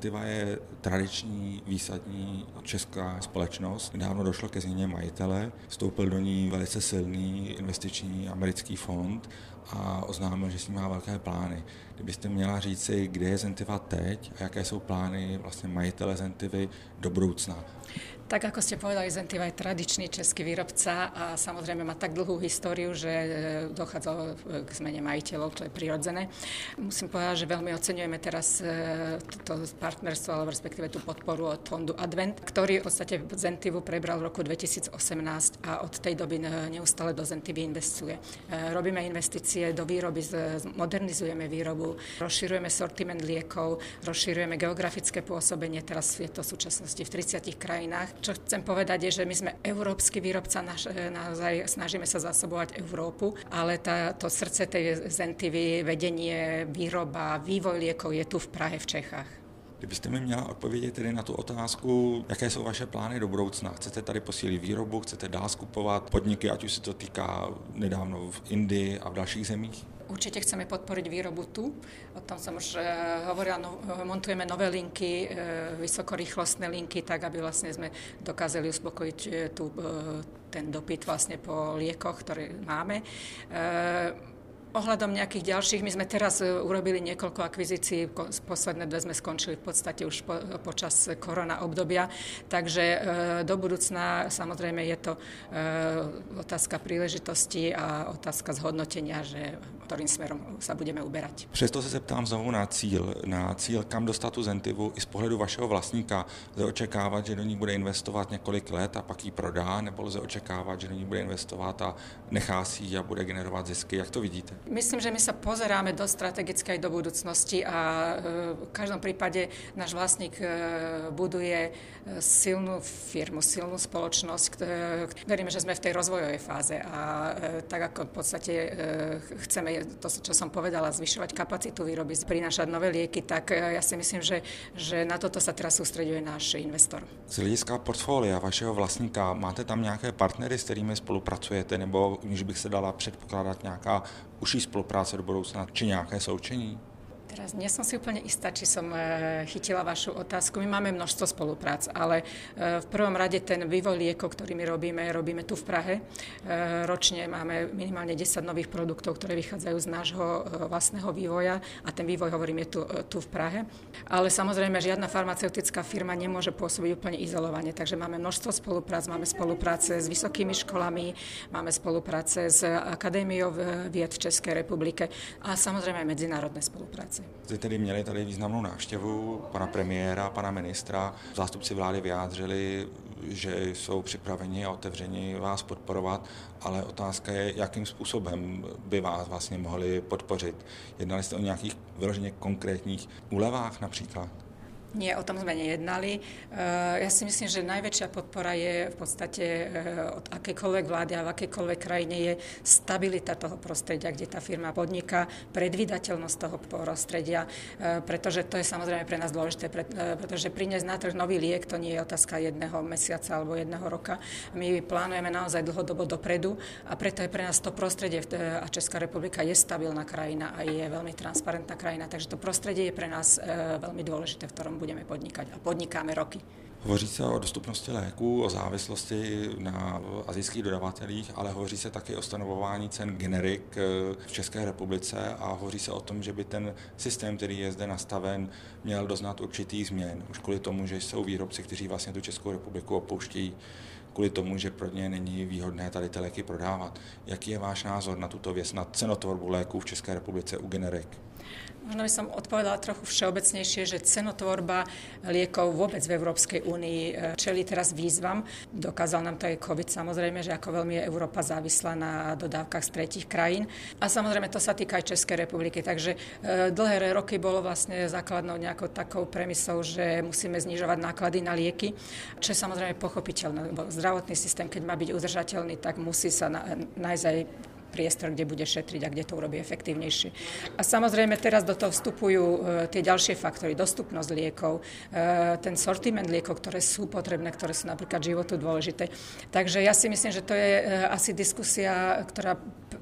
Zentiva je tradiční výsadní česká společnost. Nedávno došlo ke změně majitele, vstoupil do ní velice silný investiční americký fond a oznámil, že s ním má velké plány. Kdybyste měla říci, kde je Zentiva teď a jaké jsou plány vlastně majitele Zentivy do budoucna? Tak ako ste povedali, Zentiva je tradičný český výrobca a samozrejme má tak dlhú históriu, že e, dochádzalo k zmene majiteľov, čo je prirodzené. Musím povedať, že veľmi oceňujeme teraz e, to partnerstvo, alebo respektíve tú podporu od fondu Advent, ktorý v podstate Zentivu prebral v roku 2018 a od tej doby neustále do Zentivy investuje. Robíme investície do výroby, modernizujeme výrobu, rozširujeme sortiment liekov, rozširujeme geografické pôsobenie, teraz je to v súčasnosti v 30 krajinách čo chcem povedať je, že my sme európsky výrobca, e, naozaj snažíme sa zásobovať Európu, ale tá, to srdce tej Zentivy, vedenie, výroba, vývoj liekov je tu v Prahe, v Čechách. Kdybyste mi měla odpovědět tedy na tu otázku, jaké jsou vaše plány do budoucna? Chcete tady posílit výrobu, chcete dál skupovat podniky, ať už se to týká nedávno v Indii a v dalších zemích? Určite chceme podporiť výrobu tu. O tom som už e, hovorila. No, montujeme nové linky, e, vysokorýchlostné linky, tak aby vlastne sme dokázali uspokojiť tu, ten dopyt vlastne po liekoch, ktoré máme. Ohľadom nejakých ďalších, my sme teraz e, urobili niekoľko akvizícií, posledné dve sme skončili v podstate už po, počas korona obdobia, takže e, do budúcna samozrejme je to e, otázka príležitosti a otázka zhodnotenia, že ktorým smerom sa budeme uberať. Přesto se zeptám znovu na cíl, na cíl, kam dostat tu Zentivu i z pohledu vašeho vlastníka. Lze očekávat, že do ní bude investovat několik let a pak ji prodá, nebo lze očekávat, že do ní bude investovat a nechá si ji a bude generovat zisky. Jak to vidíte? Myslím, že my sa pozeráme do strategicky aj do budúcnosti a e, v každom prípade náš vlastník e, buduje e, silnú firmu, silnú spoločnosť. Veríme, že sme v tej rozvojovej fáze a tak ako v podstate chceme, to, čo som povedala, zvyšovať kapacitu výroby, prinášať nové lieky, tak ja si myslím, že, že na toto sa teraz sústreďuje náš investor. Z hlediska portfólia vašeho vlastníka, máte tam nějaké partnery, s kterými spolupracujete, nebo když bych se dala předpokládat nějaká užší spolupráce do budoucna, či nějaké součení? Teraz nie som si úplne istá, či som e, chytila vašu otázku. My máme množstvo spoluprác, ale e, v prvom rade ten vývoj liekov, ktorý my robíme, robíme tu v Prahe. E, ročne máme minimálne 10 nových produktov, ktoré vychádzajú z nášho vlastného vývoja a ten vývoj hovorím je tu, tu v Prahe. Ale samozrejme žiadna farmaceutická firma nemôže pôsobiť úplne izolovane, takže máme množstvo spoluprác, máme spolupráce s vysokými školami, máme spolupráce s Akadémiou vied v Českej republike a samozrejme aj medzinárodné spolupráce věci. Jste tedy měli tady významnou návštěvu pana premiéra, pana ministra. Zástupci vlády vyjádřili, že jsou připraveni a otevřeni vás podporovat, ale otázka je, jakým způsobem by vás vlastně mohli podpořit. Jednali jste o nějakých vyloženě konkrétních úlevách například? Nie, o tom sme nejednali. Eh, ja si myslím, že najväčšia podpora je v podstate eh, od akékoľvek vlády a v akékoľvek krajine je stabilita toho prostredia, kde tá firma podniká, predvydateľnosť toho prostredia, eh, pretože to je samozrejme pre nás dôležité, pretože priniesť na trh nový liek to nie je otázka jedného mesiaca alebo jedného roka. My plánujeme naozaj dlhodobo dopredu a preto je pre nás to prostredie a Česká republika je stabilná krajina a je veľmi transparentná krajina, takže to prostredie je pre nás veľmi dôležité, v ktorom budeme podnikať a podnikáme roky. Hovoří se o dostupnosti léků, o závislosti na azijských dodavatelích, ale hovoří se také o stanovování cen generik eh, v České republice a hovoří se o tom, že by ten systém, který je zde nastaven, měl doznat určitý změn. Už kvůli tomu, že jsou výrobci, kteří vlastně tu Českou republiku opouštějí kvůli tomu, že pro ně není výhodné tady ty léky prodávat. Jaký je váš názor na tuto věc, na cenotvorbu léků v České republice u generik? Možno by som odpovedala trochu všeobecnejšie, že cenotvorba liekov vôbec v Európskej únii e, čeli teraz výzvam. Dokázal nám to aj COVID samozrejme, že ako veľmi je Európa závislá na dodávkach z tretich krajín. A samozrejme to sa týka aj Českej republiky. Takže e, dlhé roky bolo vlastne základnou nejakou takou premisou, že musíme znižovať náklady na lieky, čo je samozrejme pochopiteľné, lebo zdravotný systém, keď má byť udržateľný, tak musí sa nájsť aj priestor, kde bude šetriť a kde to urobí efektívnejšie. A samozrejme teraz do toho vstupujú e, tie ďalšie faktory, dostupnosť liekov, e, ten sortiment liekov, ktoré sú potrebné, ktoré sú napríklad životu dôležité. Takže ja si myslím, že to je e, asi diskusia, ktorá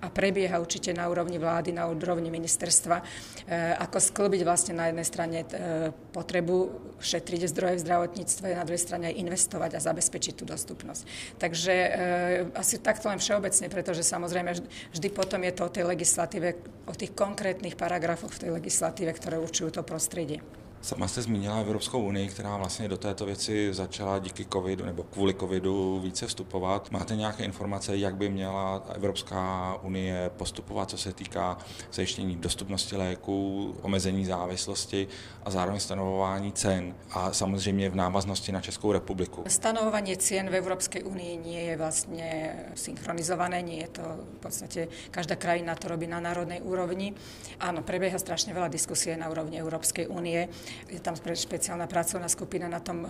a prebieha určite na úrovni vlády, na úrovni ministerstva, ako sklbiť vlastne na jednej strane potrebu šetriť zdroje v zdravotníctve, na druhej strane aj investovať a zabezpečiť tú dostupnosť. Takže asi takto len všeobecne, pretože samozrejme vždy potom je to o tej legislatíve, o tých konkrétnych paragrafoch v tej legislatíve, ktoré určujú to prostredie. Sama jste zmínila Evropskou unii, která vlastně do této věci začala díky covidu nebo kvůli covidu více vstupovat. Máte nějaké informace, jak by měla Evropská unie postupovat, co se týká zajištění dostupnosti léků, omezení závislosti a zároveň stanovování cen a samozřejmě v návaznosti na Českou republiku? Stanovovanie cien v Európskej únii nie je vlastne synchronizované, nie je to v podstate, každá krajina to robí na národnej úrovni. Áno, prebieha strašne veľa diskusie na úrovni Európskej únie je tam špeciálna pracovná skupina na tom, e,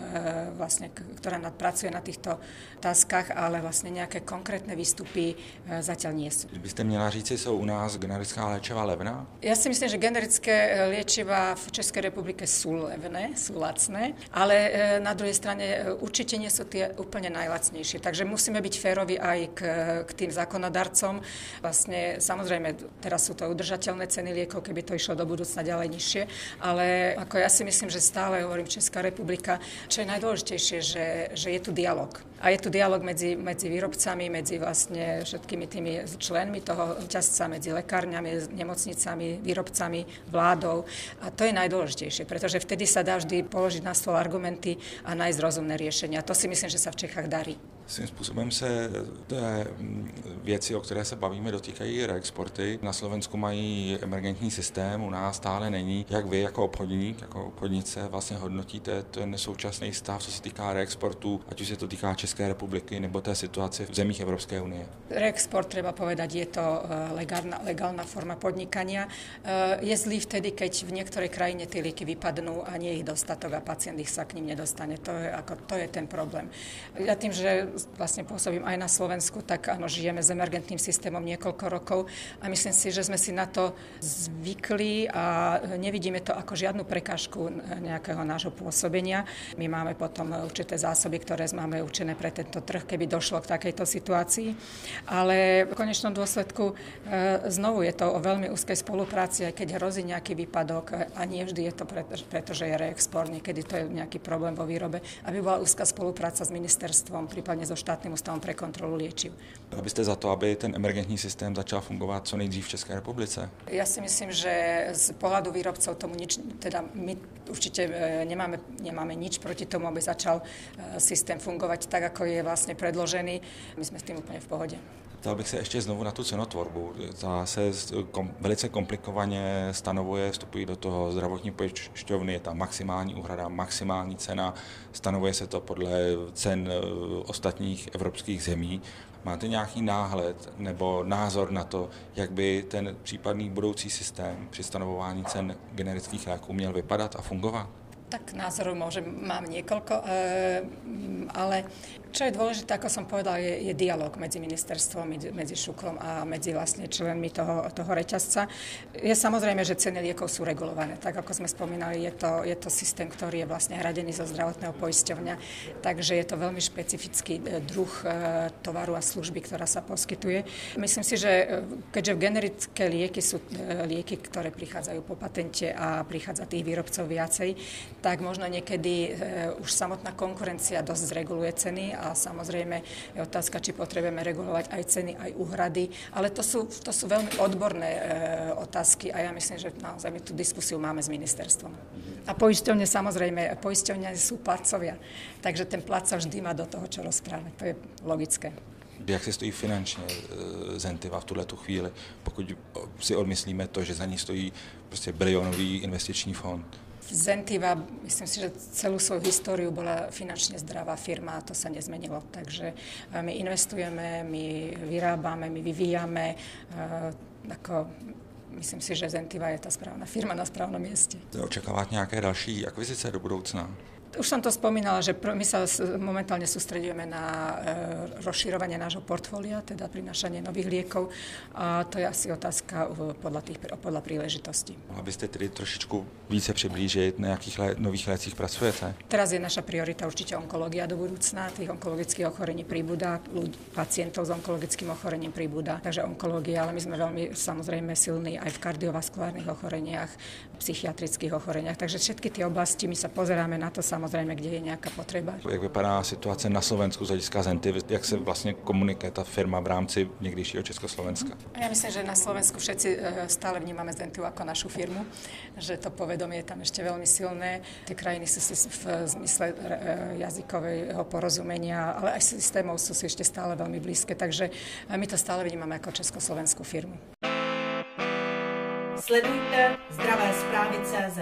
vlastne, ktorá pracuje na týchto otázkach, ale vlastne nejaké konkrétne výstupy e, zatiaľ nie sú. Byste měla říci, jsou u nás generická léčiva levná? Ja si myslím, že generické e, liečiva v Českej republike sú levné, sú lacné, ale na druhej strane určite nie sú tie úplne najlacnejšie. Takže musíme byť férovi aj k, k tým zákonodarcom. Vlastne, samozrejme, teraz sú to udržateľné ceny liekov, keby to išlo do budúcna ďalej nižšie, ale ako ja si myslím, že stále hovorím Česká republika, čo je najdôležitejšie, že, že je tu dialog. A je tu dialog medzi, medzi výrobcami, medzi vlastne všetkými tými členmi toho ťazca, medzi lekárňami, nemocnicami, výrobcami, vládou. A to je najdôležitejšie, pretože vtedy sa dá vždy položiť na stôl argumenty a nájsť rozumné riešenia. To si myslím, že sa v Čechách darí. Svým způsobem se té věci, o které se bavíme, dotýkají reexporty. Na Slovensku mají emergentní systém, u nás stále není. Jak vy jako obchodník, jako obchodnice vlastně hodnotíte ten současný stav, co se týká reexportu, ať už se to týká České republiky nebo té situace v zemích Evropské unie? Reexport, treba povedať, je to eh, legálna, legálna forma podnikania. Eh, je zlý vtedy, keď v niektorej krajine tie lieky vypadnú a nie ich dostatok a pacient ich sa k ním nedostane. To je, ako, to je ten problém. Ja tým, že vlastne pôsobím aj na Slovensku, tak áno, žijeme s emergentným systémom niekoľko rokov a myslím si, že sme si na to zvykli a nevidíme to ako žiadnu prekážku nejakého nášho pôsobenia. My máme potom určité zásoby, ktoré máme určené pre tento trh, keby došlo k takejto situácii. Ale v konečnom dôsledku e, znovu je to o veľmi úzkej spolupráci, aj keď hrozí nejaký výpadok a nie vždy je to preto, pretože je reexport, niekedy to je nejaký problém vo výrobe, aby bola úzka spolupráca s ministerstvom, prípadne so štátnym ústavom pre kontrolu liečiv. Abyste za to, aby ten emergentní systém začal fungovat co nejdřív v České republice? Ja si myslím, že z pohľadu výrobcov tomu nič, teda my určite e, nemáme, nemáme nič proti tomu, aby začal e, systém fungovať tak, ako je vlastne predložený. My sme s tým úplne v pohode. Ptal bych se ještě znovu na tu cenotvorbu. Ta se kom, velice komplikovaně stanovuje, vstupují do toho zdravotní pojišťovny, je tam maximální úhrada, maximální cena, stanovuje se to podle cen e, ostatních evropských zemí. Máte nějaký náhled nebo názor na to, jak by ten případný budoucí systém při stanovování cen generických léků měl vypadat a fungovat? Tak názorov môžem, mám niekoľko, e, ale čo je dôležité, ako som povedala, je, je dialog medzi ministerstvom, medzi Šuklom a medzi vlastne členmi toho, toho reťazca. Je samozrejme, že ceny liekov sú regulované. Tak ako sme spomínali, je to, je to systém, ktorý je vlastne hradený zo zdravotného poisťovňa, takže je to veľmi špecifický e, druh e, tovaru a služby, ktorá sa poskytuje. Myslím si, že e, keďže generické lieky sú lieky, ktoré prichádzajú po patente a prichádza tých výrobcov viacej, tak možno niekedy už samotná konkurencia dosť zreguluje ceny a samozrejme je otázka, či potrebujeme regulovať aj ceny, aj úhrady, ale to sú, to sú veľmi odborné e, otázky a ja myslím, že naozaj my tú diskusiu máme s ministerstvom. A poisťovne samozrejme, poisťovne sú placovia, takže ten plat sa vždy má do toho, čo rozprávať, to je logické. Jak se stojí finančně e, Zentiva v tuhle tu chvíli, pokud si odmyslíme to, že za ní stojí prostě bilionový investiční fond? Zentiva, myslím si, že celú svoju históriu bola finančne zdravá firma a to sa nezmenilo. Takže eh, my investujeme, my vyrábame, my vyvíjame. Eh, ako, myslím si, že Zentiva je tá správna firma na správnom mieste. Očakávať nejaké další akvizice do budoucna? Už som to spomínala, že my sa momentálne sústredujeme na e, rozširovanie nášho portfólia, teda prinášanie nových liekov a to je asi otázka podľa, tých, podľa príležitostí. Mohla byste tedy trošičku více přiblížit, na jakých le, nových lécích pracujete? Teraz je naša priorita určite onkológia do budúcna, tých onkologických ochorení príbuda, pacientov s onkologickým ochorením príbuda, takže onkológia, ale my sme veľmi samozrejme silní aj v kardiovaskulárnych ochoreniach, psychiatrických ochoreniach, takže všetky tie oblasti my sa pozeráme na to samozrejme, kde je nejaká potreba. Jak vypadá situace na Slovensku z hlediska Zenty? Jak se vlastně komunikuje ta firma v rámci někdejšího Československa? Ja myslím, že na Slovensku všetci e, stále vnímame Zentu ako našu firmu, že to povedomie je tam ešte veľmi silné. Tie krajiny sú si v zmysle e, jazykového porozumenia, ale aj systémov sú si ešte stále veľmi blízke, takže my to stále vnímame ako československú firmu. Sledujte zdravé zprávy CZ.